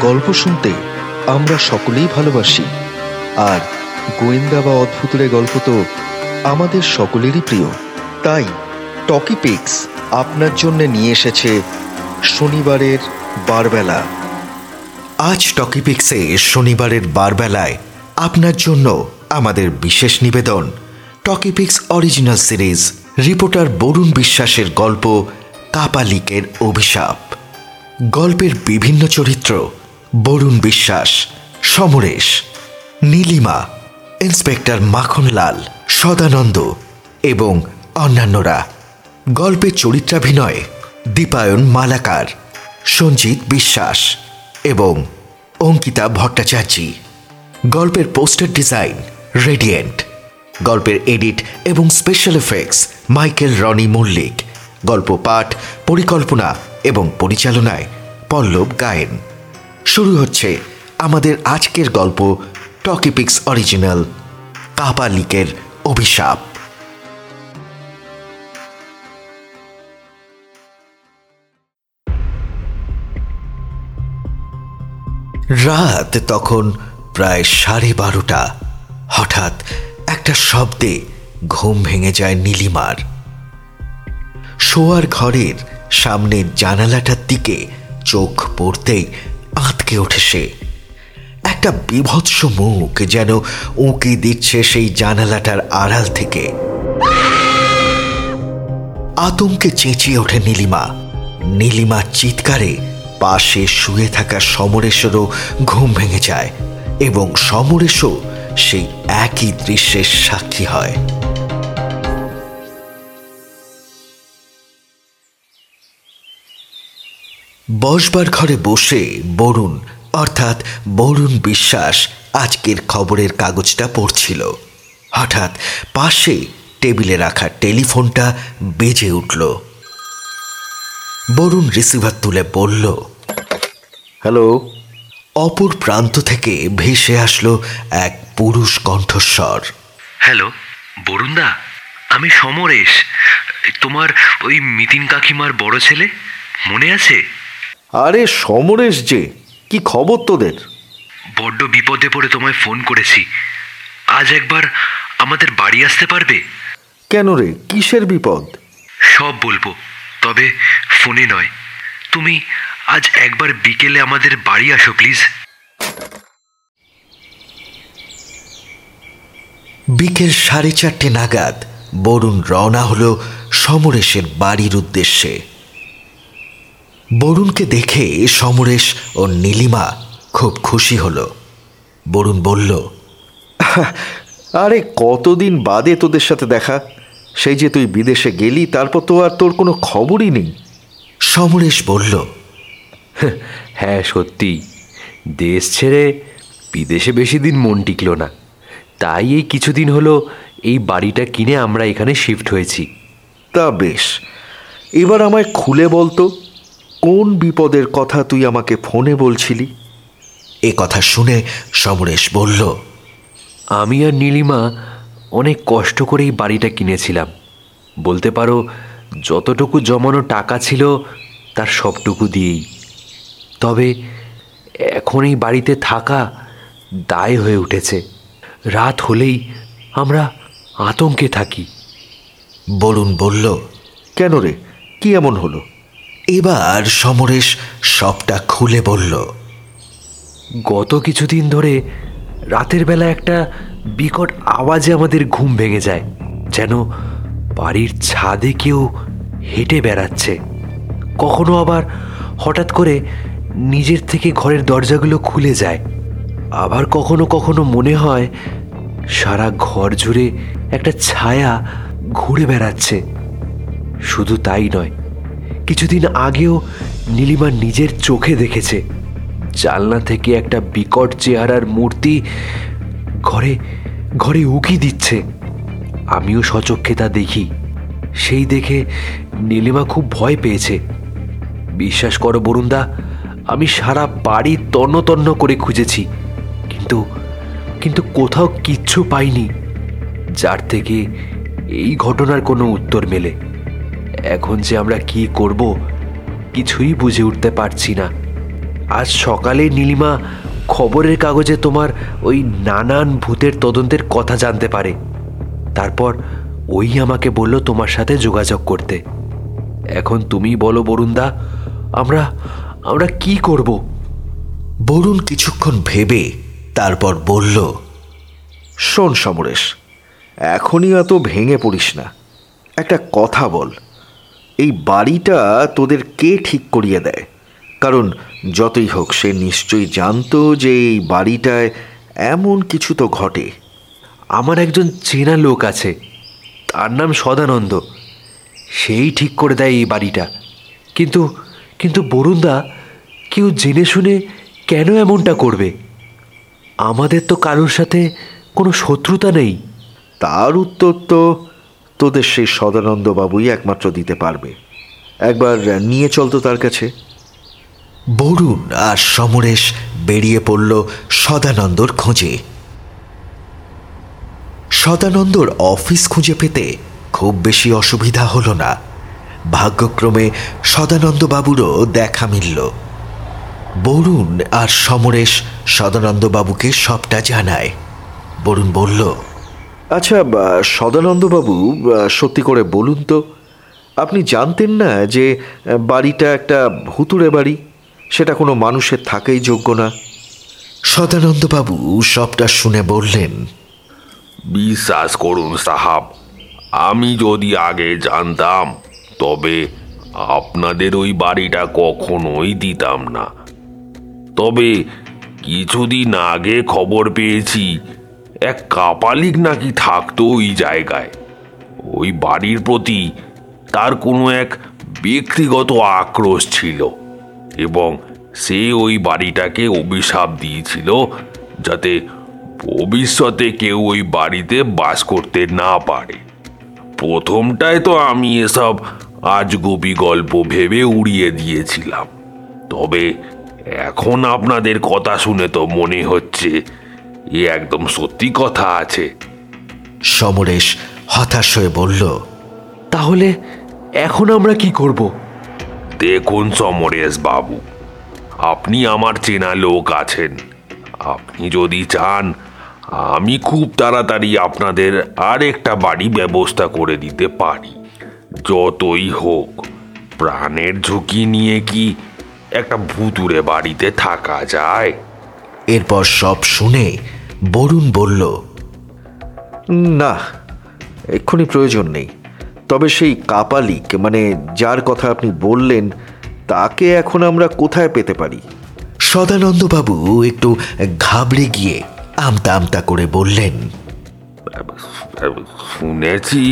গল্প শুনতে আমরা সকলেই ভালোবাসি। আর গোয়েন্দা বা অদ্ভুতরে গল্প তো আমাদের সকলেরই প্রিয়। তাই টকি পিক্স আপনার জন্য নিয়ে এসেছে শনিবারের বারবেলা। আজ টকিপিক্সে শনিবারের বারবেলায় আপনার জন্য আমাদের বিশেষ নিবেদন। Talkiepix original series, reporter Barun বিশ্বাসের গল্প কাপালিকের অভিশাপ। গল্পের বিভিন্ন চরিত্র বরুণ বিশ্বাস, সমরেশ, নীলিমা, ইন্সপেক্টর মাখনলাল, সদানন্দ এবং অন্যান্যরা। গল্পের চরিত্রাভিনয়, দীপায়ন মালাকার, সঞ্জিত বিশ্বাস এবং অঙ্কিতা ভট্টাচার্যী। গল্পের পোস্টার ডিজাইন, রেডিয়েন্ট। গল্পের এডিট এবং special effects, Michael Roni Mallick. গল্প পাঠ, পরিকল্পনা এবং পরিচালনায় পল্লব গায়েন। শুরু হচ্ছে আমাদের আজকের গল্প টকিপিক্স অরিজিনাল কাপালিকের অভিশাপ। রাত তখন প্রায় সাড়ে বারোটা। হঠাৎ একটা শব্দে ঘুম ভেঙে যায় নীলিমার। শোয়ার ঘরের সামনের জানালাটার দিকে চোখ পড়তেই আঁতকে ওঠে সে। একটা বিভৎস মুখ যেন উঁকি দিচ্ছে সেই জানালাটার আড়াল থেকে। আতঙ্কে চেঁচিয়ে ওঠে নীলিমা। নীলিমার চিৎকারে পাশে শুয়ে থাকা সমরেশেরও ঘুম ভেঙে যায় এবং সমরেশও সেই একই দৃশ্যের সাক্ষী হয়। বসবার ঘরে বসে বরুণ অর্থাৎ বরুণ বিশ্বাস আজকের খবরের কাগজটা পড়ছিল। হঠাৎ পাশে টেবিলে রাখা টেলিফোনটা বেজে উঠল। বরুণ রিসিভার তুলে বলল হ্যালো? অপর প্রান্ত থেকে ভেসে আসলো এক পুরুষ কণ্ঠস্বর। হ্যালো বরুণদা আমি সমরেশ। তোমার ওই মিতিন কাকিমার বড় ছেলে? মনে আছে? আরে সমরেশ যে কি খবর তোদের? বড্ড বিপদে পড়ে তোমায় ফোন করেছি। আজ একবার আমাদের বাড়ি আসতে পারবে? কেন রে কিসের বিপদ? সব বলব তবে ফোনে নয়। তুমি আজ একবার বিকেলে আমাদের বাড়ি আসো প্লিজ। বিকেল সাড়ে চারটে নাগাদ বরুণ রওনা হলো সমরেশের বাড়ির উদ্দেশ্যে। বরুণকে দেখে সমরেশ ও নীলিমা খুব খুশি হলো। বরুণ বলল আরে কতদিন বাদে তোদের সাথে দেখা? সেই যে তুই বিদেশে গেলি তারপর তো আর তোর কোনো খবরই নেই। সমরেশ বলল হ্যাঁ সত্যি। দেশ ছেড়ে বিদেশে বেশি দিন মন টিকলো না। তাই এই কিছুদিন হলো এই বাড়িটা কিনে আমরা এখানে শিফট হয়েছি। তা বেশ। এবার আমায় খুলে বলতো কোন বিপদের কথা তুই আমাকে ফোনে বলছিলি? এ কথা শুনে সমরেশ বলল আমি আর নীলিমা অনেক কষ্ট করেই বাড়িটা কিনেছিলাম। বলতে পারো যতটুকু জমানো টাকা ছিল তার সবটুকু দিয়েই। তবে এখন এই বাড়িতে থাকা দায় হয়ে উঠেছে। রাত হলেই আমরা আতঙ্কে থাকি। বরুণ বলল। কেন রে? কি এমন হলো? এবার সমরেশ সবটা খুলে বলল, গত কিছুদিন ধরে রাতের বেলা একটা বিকট আওয়াজে আমাদের ঘুম ভেঙে যায়, যেন বাড়ির ছাদে কেউ হেঁটে বেড়াচ্ছে। কখনো আবার হঠাৎ করে নিজের থেকে ঘরের দরজাগুলো খুলে যায়। আবার কখনো কখনো মনে হয় সারা ঘর জুড়ে একটা ছায়া ঘুরে বেড়াচ্ছে। শুধু তাই নয় কিছুদিন আগেও নীলিমা নিজের চোখে দেখেছে। জানলা থেকে একটা বিকট চেহারার মূর্তি ঘরে ঘরে উকি দিচ্ছে। আমিও সচক্ষে তা দেখি। সেই দেখে নীলিমা খুব ভয় পেয়েছে। বিশ্বাস করো বরুণদা, আমি সারা বাড়ি তন্ন তন্ন করে খুঁজেছি। কিন্তু কিন্তু কোথাও কিচ্ছু পাইনি। যার থেকে এই ঘটনার কোনো উত্তর মেলে। এখন যে আমরা কি করব কিছুই বুঝে উঠতে পারছি না। আজ সকালে নীলিমা খবরের কাগজে তোমার ওই নানান ভূতের তদন্তের কথা জানতে পারে। তারপর ওই আমাকে বলল তোমার সাথে যোগাযোগ করতে। এখন তুমি বলো বরুণদা আমরা আমরা কি করব? বরুণ কিছুক্ষণ ভেবে তারপর বলল শোন সমরেশ এখনই এত ভেঙে পড়িস না। একটা কথা বল। এই বাড়িটা তোদের কে ঠিক করিয়ে দেয়। কারণ যতই হোক, সে নিশ্চয়ই জানতো যে এই বাড়িটায় এমন কিছু তো ঘটে। আমার একজন চেনা লোক আছে, তার নাম সদানন্দ। সেই ঠিক করে দেয় এই বাড়িটা। কিন্তু কিন্তু বরুণদা, কেউ জেনে শুনে কেন এমনটা করবে? আমাদের তো কারোর সাথে কোনো শত্রুতা নেই। তার উত্তর তো তোদের সেই সদানন্দ বাবুই একমাত্র দিতে পারবে। একবার নিয়ে চল তো তার কাছে। বরুণ আর সমরেশ বেরিয়ে পড়ল সদানন্দর খোঁজে। সদানন্দর অফিস খুঁজে পেতে খুব বেশি অসুবিধা হলো না। ভাগ্যক্রমে সদানন্দবাবুরও দেখা মিলল। বরুণ আর সমরেশ সদানন্দবাবুকে সবটা জানায়। বরুণ বলল আচ্ছা সদানন্দবাবু সত্যি করে বলুন তো আপনি জানতেন না যে বাড়িটা একটা ভুতুড়ে বাড়ি? সেটা কোনো মানুষের থাকেই যোগ্য না। সদানন্দবাবু সবটা শুনে বললেন বিশ্বাস করুন সাহাব আমি যদি আগে জানতাম তবে আপনাদের ওই বাড়িটা কখনোই দিতাম না। তবে কিছুদিন আগে খবর পেয়েছি এক কাপালিক নাকি থাকতো ওই জায়গায়। ওই বাড়ির প্রতি তার কোনো এক ব্যক্তিগত আক্রোশ ছিল এবং সে ওই বাড়িটাকে অভিশাপ দিয়েছিল যাতে ভবিষ্যতে কেউ ওই বাড়িতে বাস করতে না পারে। প্রথমটায় তো আমি এসব আজগুবি গল্প ভেবে উড়িয়ে দিয়েছিলাম। তবে এখন আপনাদের কথা শুনে তো মনে হচ্ছে এ একদম সত্যি কথা আছে। সমরেশ হতাশ হয়ে বলল তাহলে এখন আমরা কি করব? দেখুন সমরেশ বাবু আপনি আমার চেনা লোক আছেন। আপনি যদি চান আমি খুব তাড়াতাড়ি আপনাদের আর একটা বাড়ি ব্যবস্থা করে দিতে পারি। যতই হোক প্রাণের ঝুঁকি নিয়ে কি একটা ভুতুরে বাড়িতে থাকা যায়? এরপর সব শুনে বরুণ বলল না এক্ষুনি প্রয়োজন নেই। তবে সেই কাপালিক মানে যার কথা আপনি বললেন তাকে এখন আমরা কোথায় পেতে পারি? সদানন্দবাবু একটু ঘাবড়ে গিয়ে আমতা আমতা করে বললেন শুনেছি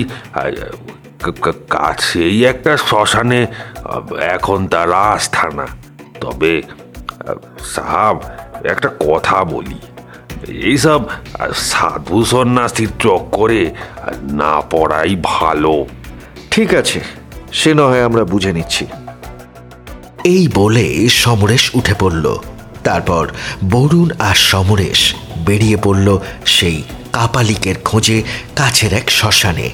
কাছেই একটা শ্মশানে এখন তার আস্থানা। তবে সাহাব একটা কথা বলি। এইসব সাধু সন্ন্যাসীর চক্করে না পড়াই ভালো। ঠিক আছে সে নয় আমরা বুঝে নিচ্ছি। এই বলে সমরেশ উঠে পড়ল। তারপর বরুণ আর সমরেশ বেরিয়ে পড়ল সেই কাপালিকের খোঁজে কাছের এক শ্মশানে।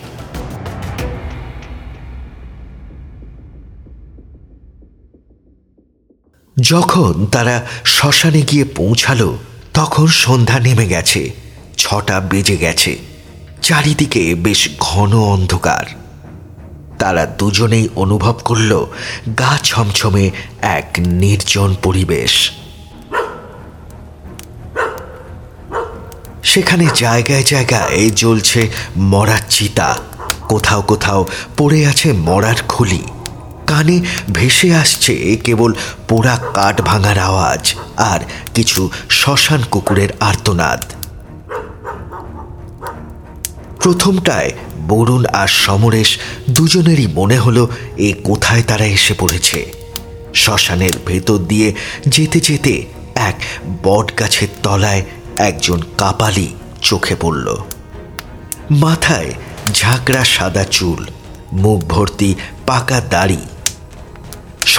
যখন তারা শ্মশানে গিয়ে পৌঁছালো, তখন সন্ধ্যা নেমে গেছে, ছটা বেজে গেছে, চারিদিকে বেশ ঘন অন্ধকার। তারা দুজনেই অনুভব করল গা ছমছমে এক নির্জন পরিবেশ। সেখানে জায়গায় জায়গায় জ্বলছে মরার চিতা, কোথাও কোথাও পড়ে আছে মরার খুলি। কানে ভেসে আসছে কেবল পোড়া কাঠ ভাঙার আওয়াজ আর কিছু শ্মশান কুকুরের আর্তনাদ। প্রথমটায় বরুণ আর সমরেশ দুজনেরই মনে হলো এ কোথায় তারা এসে পড়েছে। শ্মশানের ভেতর দিয়ে যেতে যেতে এক বট গাছের তলায় একজন কাপালি চোখে পড়ল। মাথায় ঝাঁকড়া সাদা চুল মুখ ভর্তি পাকা দাড়ি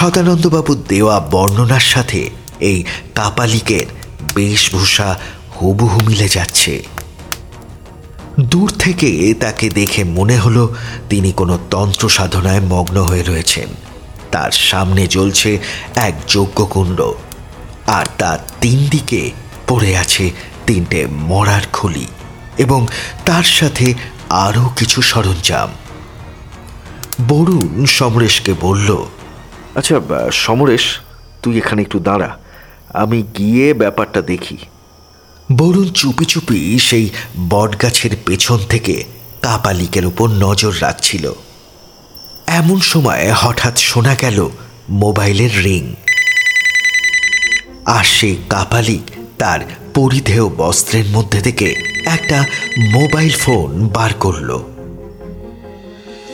সদানন্দবাবুর দেওয়া বর্ণনার সাথে এই কাপালিকের বেশভূষা হুবহু মিলে যাচ্ছে। দূর থেকে তাকে দেখে মনে হলো তিনি কোনো তন্ত্র সাধনায় মগ্ন হয়ে রয়েছেন। তার সামনে জ্বলছে এক যজ্ঞকুণ্ড আর তার তিন দিকে পড়ে আছে তিনটে মরার খুলি এবং তার সাথে আরও কিছু সরঞ্জাম। বরুণ সমরেশকে বলল আচ্ছা সমরেশ, তুই এখানে একটু দাঁড়া। আমি গিয়ে ব্যাপারটা দেখি। বরুণ চুপি চুপি সেই বটগাছের পেছন থেকে কাপালিকের উপর নজর রাখছিল। এমন সময় হঠাৎ শোনা গেল মোবাইলের রিং। আর সেই কাপালিক তার পরিধেয় বস্ত্রের মধ্যে থেকে একটা মোবাইল ফোন বার করল।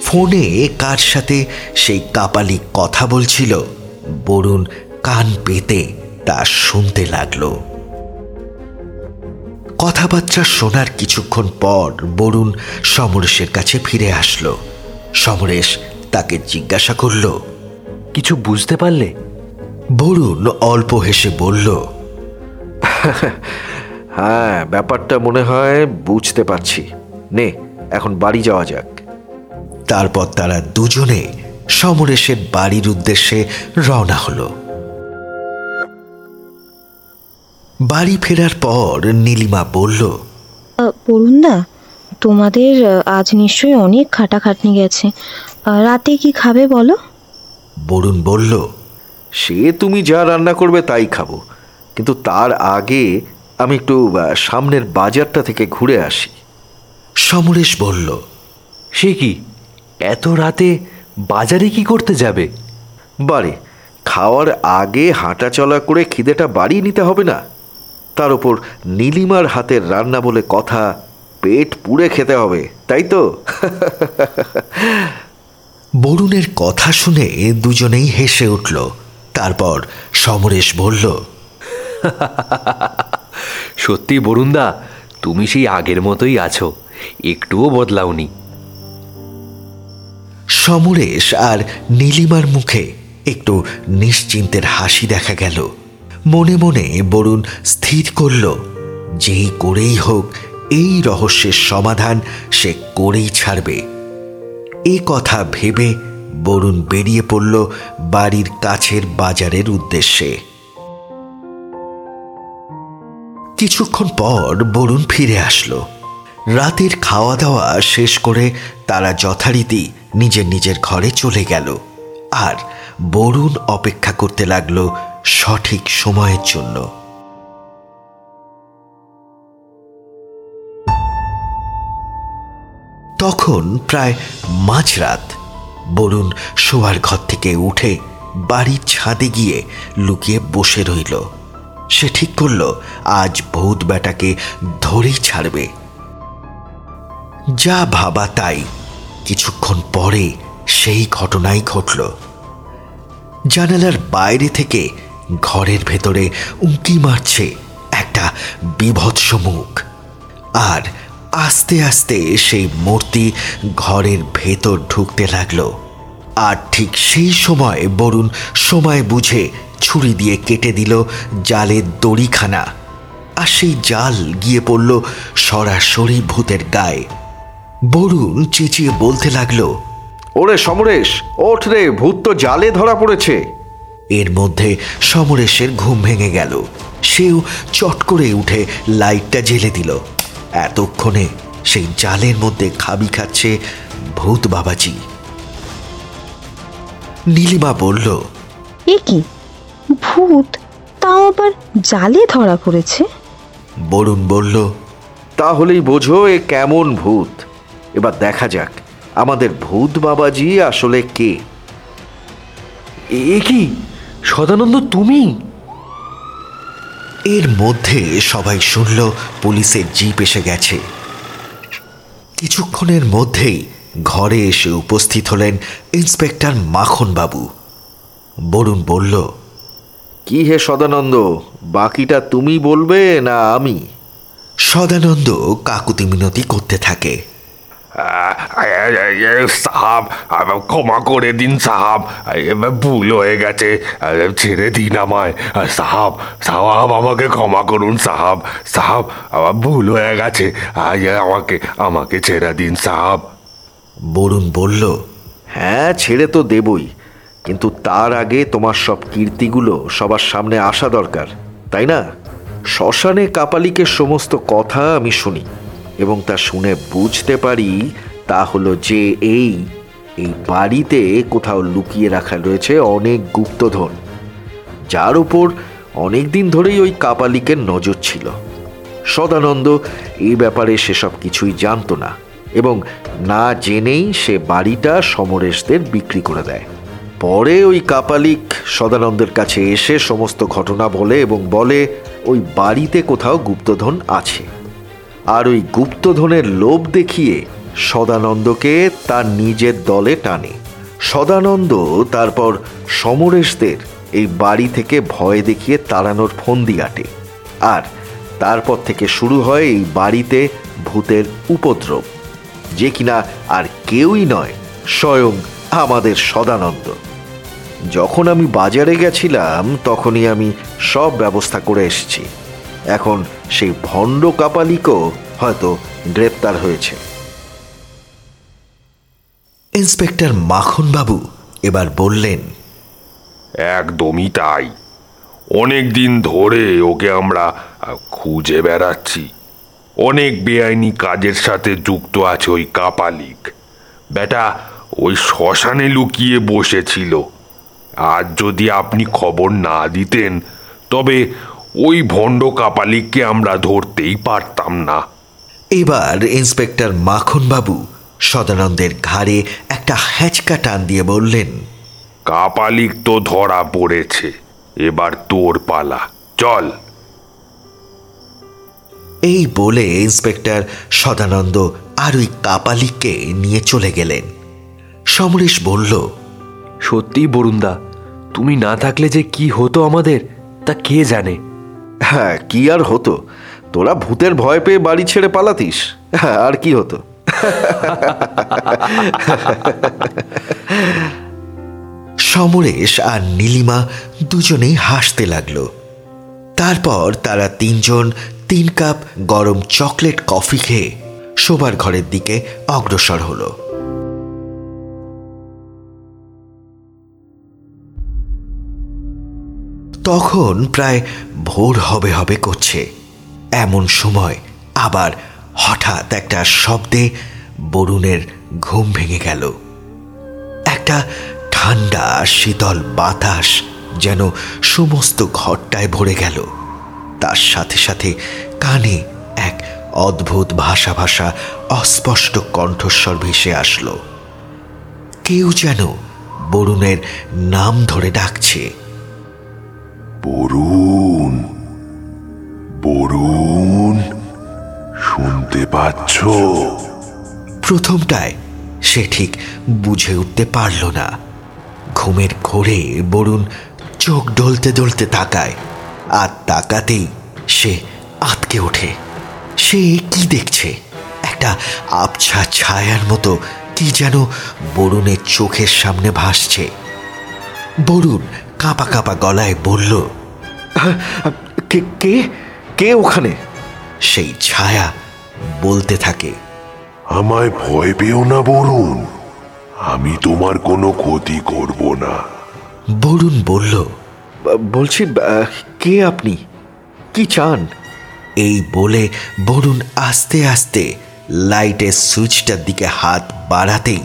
ফোনে কার সাথে সেই কাপালিক কথা বলছিল। বরুণ কান পেতে তা শুনতে লাগল। কথাবার্তা শোনার কিছুক্ষণ পর বরুণ সমরেশের কাছে ফিরে আসলো। সমরেশ তাকে জিজ্ঞাসা করল কিছু বুঝতে পারলে? বরুণ অল্প হেসে বলল হ্যাঁ ব্যাপারটা মনে হয় বুঝতে পারছি। নে এখন বাড়ি যাওয়া যাক। তারপর তারা দুজনে সমরেশের বাড়ির উদ্দেশ্যে রওনা হলো। বাড়ি ফেরার পর নীলিমা বলল বরুণদা তোমাদের আজ নিশ্চয়ই অনেক খাটাখাটনি গেছে। রাতে কি খাবে বলো? বরুণ বলল সে তুমি যা রান্না করবে তাই খাব। কিন্তু তার আগে আমি একটু সামনের বাজারটা থেকে ঘুরে আসি। সমরেশ বলল সে কি? এত রাতে বাজারে কি করতে যাবে? বারে, খাওয়ার আগে হাঁটা চলা করে খিদেটা বাড়িয়ে নিতে হবে না। তার উপর নীলিমার হাতের রান্না বলে কথা পেট পুড়ে খেতে হবে, তাই তো? বরুণের কথা শুনে দুজনেই হেসে উঠল। তারপর সমরেশ বলল, সত্যি বরুণদা, তুমি সেই আগের মতোই আছো। একটুও বদলাওনি। সমরেশ আর নীলিমার মুখে একটু নিশ্চিন্তের হাসি দেখা গেল। মনে মনে বরুণ স্থির করল, যেই করেই হোক, এই রহস্যের সমাধান সে করেই ছাড়বে। এ কথা ভেবে বরুণ বেরিয়ে পড়ল বাড়ির কাছের বাজারের উদ্দেশ্যে। কিছুক্ষণ পর বরুণ ফিরে আসলো। রাতের খাওয়া দাওয়া শেষ করে তারা যথারীতি নিজের নিজের ঘরে চলে গেল। আর বরুণ অপেক্ষা করতে লাগল সঠিক সময়ের জন্য। তখন প্রায় মাঝরাত বরুণ শোয়ার ঘর থেকে উঠে বাড়ির ছাদে গিয়ে লুকিয়ে বসে রইল। সে ঠিক করল, আজ ভূত বেটাকে ধরেই ছাড়বে। যা ভাবা তাই কিছুক্ষণ পরে সেই ঘটনাই ঘটল। জানালার বাইরে থেকে ঘরের ভেতরে উঁকি মারছে একটা বিভৎস মুখ। আর আস্তে আস্তে সেই মূর্তি ঘরের ভেতর ঢুকতে লাগল। আর ঠিক সেই সময় বরুণ সময় বুঝে ছুরি দিয়ে কেটে দিল জালের দড়িখানা। আর সেই জাল গিয়ে পড়ল সরাসরি ভূতের গায়ে। বরুণ চেঁচিয়ে বলতে লাগল ওরে সমরেশ ওঠ রে ভূত তো জালে ধরা পড়েছে। এর মধ্যে সমরেশের ঘুম ভেঙে গেল। সেও চট করে উঠে লাইটটা জেলে দিল। এতক্ষণে সেই জালের মধ্যে খাবি খাচ্ছে ভূত বাবাজি। নীলিমা বলল এ কি? ভূত? তাও আবার জালে ধরা পড়েছে? বরুণ বলল তাহলেই বোঝো এ কেমন ভূত। এবার দেখা যাক আমাদের ভূত বাবাজি আসলে কে? এ কি? সদানন্দ তুমি? এর মধ্যে সবাই শুনল পুলিশের জিপ এসে গেছে। কিছুক্ষণের মধ্যেই ঘরে এসে উপস্থিত হলেন ইন্সপেক্টর মাখনবাবু। বরুণ বলল কি হে সদানন্দ বাকিটা তুমি বলবে না আমি? সদানন্দ কাকুতি মিনতি করতে থাকে। সাহাব ক্ষমা করে দিন সাহাব। ভুল হয়ে গেছে। ছেড়ে দিন আমায়। সাহাব সাহাব, আমাকে ক্ষমা করুন সাহাব। সাহাব, আমার ভুল হয়ে গেছে। আমাকে আমাকে ছেড়ে দিন সাহাব। বরুণ বলল হ্যাঁ ছেড়ে তো দেবই। কিন্তু তার আগে তোমার সব কীর্তিগুলো সবার সামনে আসা দরকার, তাই না? শ্মশানে কাপালিকের সমস্ত কথা আমি শুনি এবং তা শুনে বুঝতে পারি তা হলো যে এই এই বাড়িতে কোথাও লুকিয়ে রাখা রয়েছে অনেক গুপ্তধন, যার উপর অনেক দিন ধরেই ওই কাপালিকের নজর ছিল। সদানন্দ এই ব্যাপারে সেসব কিছুই জানতো না এবং না জেনেই সে বাড়িটা সমরেশদের বিক্রি করে দেয়। পরে ওই কাপালিক সদানন্দের কাছে এসে সমস্ত ঘটনা বলে এবং বলে, ওই বাড়িতে কোথাও গুপ্তধন আছে। আর ওই গুপ্তধনের লোভ দেখিয়ে সদানন্দকে তার নিজের দলে টানে। সদানন্দ তারপর সমরেশদের এই বাড়ি থেকে ভয় দেখিয়ে তাড়ানোর ফন্দি আটে। আর তারপর থেকে শুরু হয় এই বাড়িতে ভূতের উপদ্রব। যে কিনা আর কেউই নয়, স্বয়ং আমাদের সদানন্দ। যখন আমি বাজারে গেছিলাম, তখনই আমি সব ব্যবস্থা করে এসেছি। এখন সেই ভণ্ড কাপালিকও হয়তো গ্রেপ্তার হয়েছে। ইন্সপেক্টর মাখনবাবু এবার বললেন একদমই তাই। অনেক দিন ধরে ওকে আমরা খুঁজে বেড়াচ্ছি। অনেক বেআইনি কাজের সাথে যুক্ত আছে ওই কাপালিক। বেটা ওই শ্মশানে লুকিয়ে বসেছিল। আজ যদি আপনি খবর না দিতেন তবে ওই ভণ্ড কাপালিককে আমরা ধরতেই পারতাম না। এবার ইন্সপেক্টর মাখনবাবু সদানন্দের ঘাড়ে একটা হ্যাঁচকা টান দিয়ে বললেন কাপালিক তো ধরা পড়েছে এবার তোর পালা চল। এই বলে ইন্সপেক্টর সদানন্দ আর ওই কাপালিককে নিয়ে চলে গেলেন। সমরেশ বলল সত্যি বরুণদা তুমি না থাকলে যে কি হতো আমাদের তা কে জানে? হ্যাঁ কি আর হতো? তোরা ভূতের ভয় পেয়ে বাড়ি ছেড়ে পালাতিস হ্যাঁ আর কি হতো? সমরেশ আর নীলিমা দুজনেই হাসতে লাগল। তারপর তারা তিনজন তিন কাপ গরম চকলেট কফি খেয়ে শোবার ঘরের দিকে অগ্রসর হলো। তখন প্রায় ভোর হবে হবে করছে। এমন সময় আবার হঠাৎ একটা শব্দে বরুণের ঘুম ভেঙে গেল। একটা ঠান্ডা, শীতল বাতাস যেন সমস্ত ঘরটায় ভরে গেল। তার সাথে সাথে কানে এক অদ্ভুত ভাষা ভাষা অস্পষ্ট কণ্ঠস্বর ভেসে আসলো। কেউ যেন বরুণের নাম ধরে ডাকছে। বরুণ বরুণ। পাচ্ছ? প্রথমটায় সে ঠিক বুঝে উঠতে পারল না। ঘুমের ঘোরে বরুণ চোখ ডলতে ডলতে তাকায় আর তাকাতেই সে আতকে ওঠে। সে কি দেখছে? একটা আবছা ছায়ার মতো কি যেন বরুণের চোখের সামনে ভাসছে। বরুণ কাঁপা কাঁপা গলায় বলল কে কে কে ওখানে? সেই ছায়া বলতে থাকে। আমায় ভয় পেও না বরুণ। আমি তোমার কোনো ক্ষতি করব না। বরুণ বলল বা- বলছি কে আপনি? কি চান? এই বলে বরুণ আস্তে আস্তে লাইটের সুইচটার দিকে হাত বাড়াতেই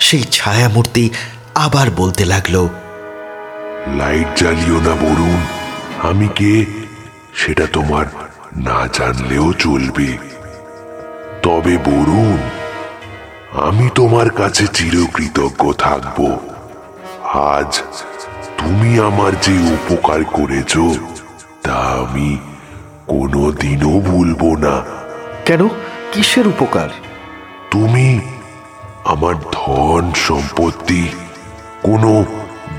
সেই ছায়ামূর্তি আবার বলতে লাগল লাইট জ্বালিও না বরুণ। আমি কে? সেটা তোমার না জানলেও চলবে। তবে বরুণ আমি তোমার কাছে চিরকৃতজ্ঞ থাকব। আজ তুমি আমার যে উপকার করেছ তা আমি কোনোদিনও ভুলবো না। কেন? কিসের উপকার? তুমি আমার ধন সম্পত্তি কোনো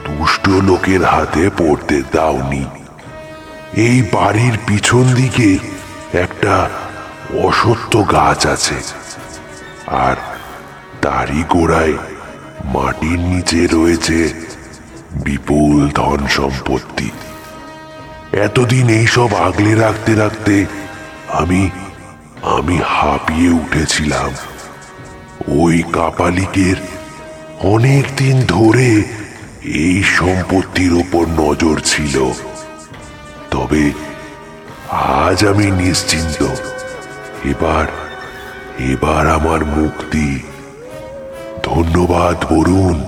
দুষ্ট লোকের হাতে পড়তে দাওনি। এই বাড়ির পিছন দিকে একটা অসত্য গাছ আছে। আর তারই গোড়ায় মাটির নিচে রয়েছে বিপুল ধন সম্পত্তি। এতদিন এইসব আগলে রাখতে রাখতে আমি আমি হাঁপিয়ে উঠেছিলাম। ওই কাপালিকের অনেক দিন ধরে এই সম্পত্তির ওপর নজর ছিল। তবে আজ আমি নিশ্চিন্ত। এবার এবার আমার মুক্তি। ধন্যবাদ, বরুণ।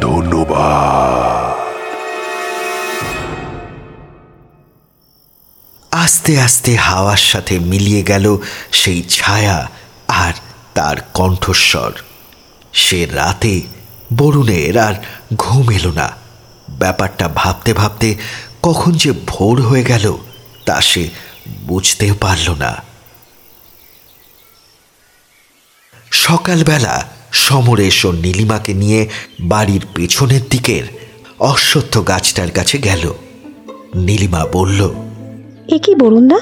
ধন্যবাদ। আস্তে আস্তে হাওয়ার সাথে মিলিয়ে গেল সেই ছায়া আর তার কণ্ঠস্বর। সে রাতে বরুণের আর ঘুম এলো না। ব্যাপারটা ভাবতে ভাবতে কখন যে ভোর হয়ে গেল তা সে বুঝতেও পারল না। সকালবেলা সমরেশ ও নীলিমাকে নিয়ে বাড়ির পেছনের দিকের অশ্বত্থ গাছটার কাছে গেল। নীলিমা বলল এ কি বরুণদা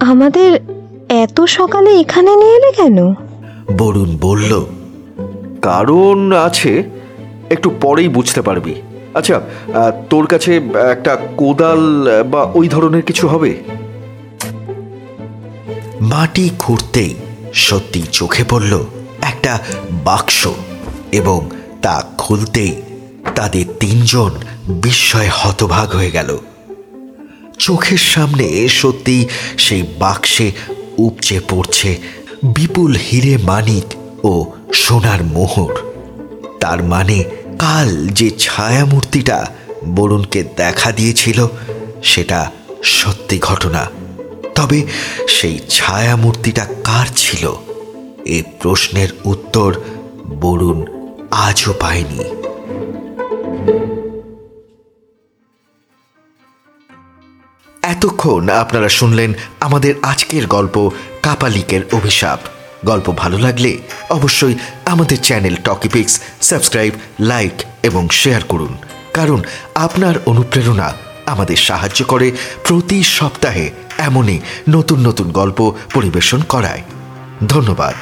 আমাদের এত সকালে এখানে নিয়ে এলে কেন? বরুণ বলল কারণ আছে একটু পরেই বুঝতে পারবি। আচ্ছা তোর কাছে একটা কোদাল বা ওই ধরনের কিছু হবে? মাটি খুঁড়তেই সত্যি চোখে পড়ল একটা বাক্স এবং তা খুলতেই তাদের তিনজন বিস্ময় হতভাগ হয়ে গেল। চোখের সামনে সত্যি সেই বাক্সে উপচে পড়ছে বিপুল হিরে মানিক ও সোনার মোহর। তার মানে কাল যে ছায়ামূর্তিটা বরুণকে দেখা দিয়েছিল, সেটা সত্যি ঘটনা। তবে সেই ছায়ামূর্তিটা কার ছিল? এ প্রশ্নের উত্তর বরুণ আজও পায়নি। এতক্ষণ আপনারা শুনলেন আমাদের আজকের গল্প কাপালিকের অভিশাপ। গল্প ভালো লাগলে অবশ্যই আমাদের চ্যানেল টকিপিক্স সাবস্ক্রাইব, লাইক এবং শেয়ার করুন। কারণ আপনার অনুপ্রেরণা আমাদের সাহায্য করে প্রতি সপ্তাহে এমনই নতুন নতুন গল্প পরিবেশন করায়। ধন্যবাদ।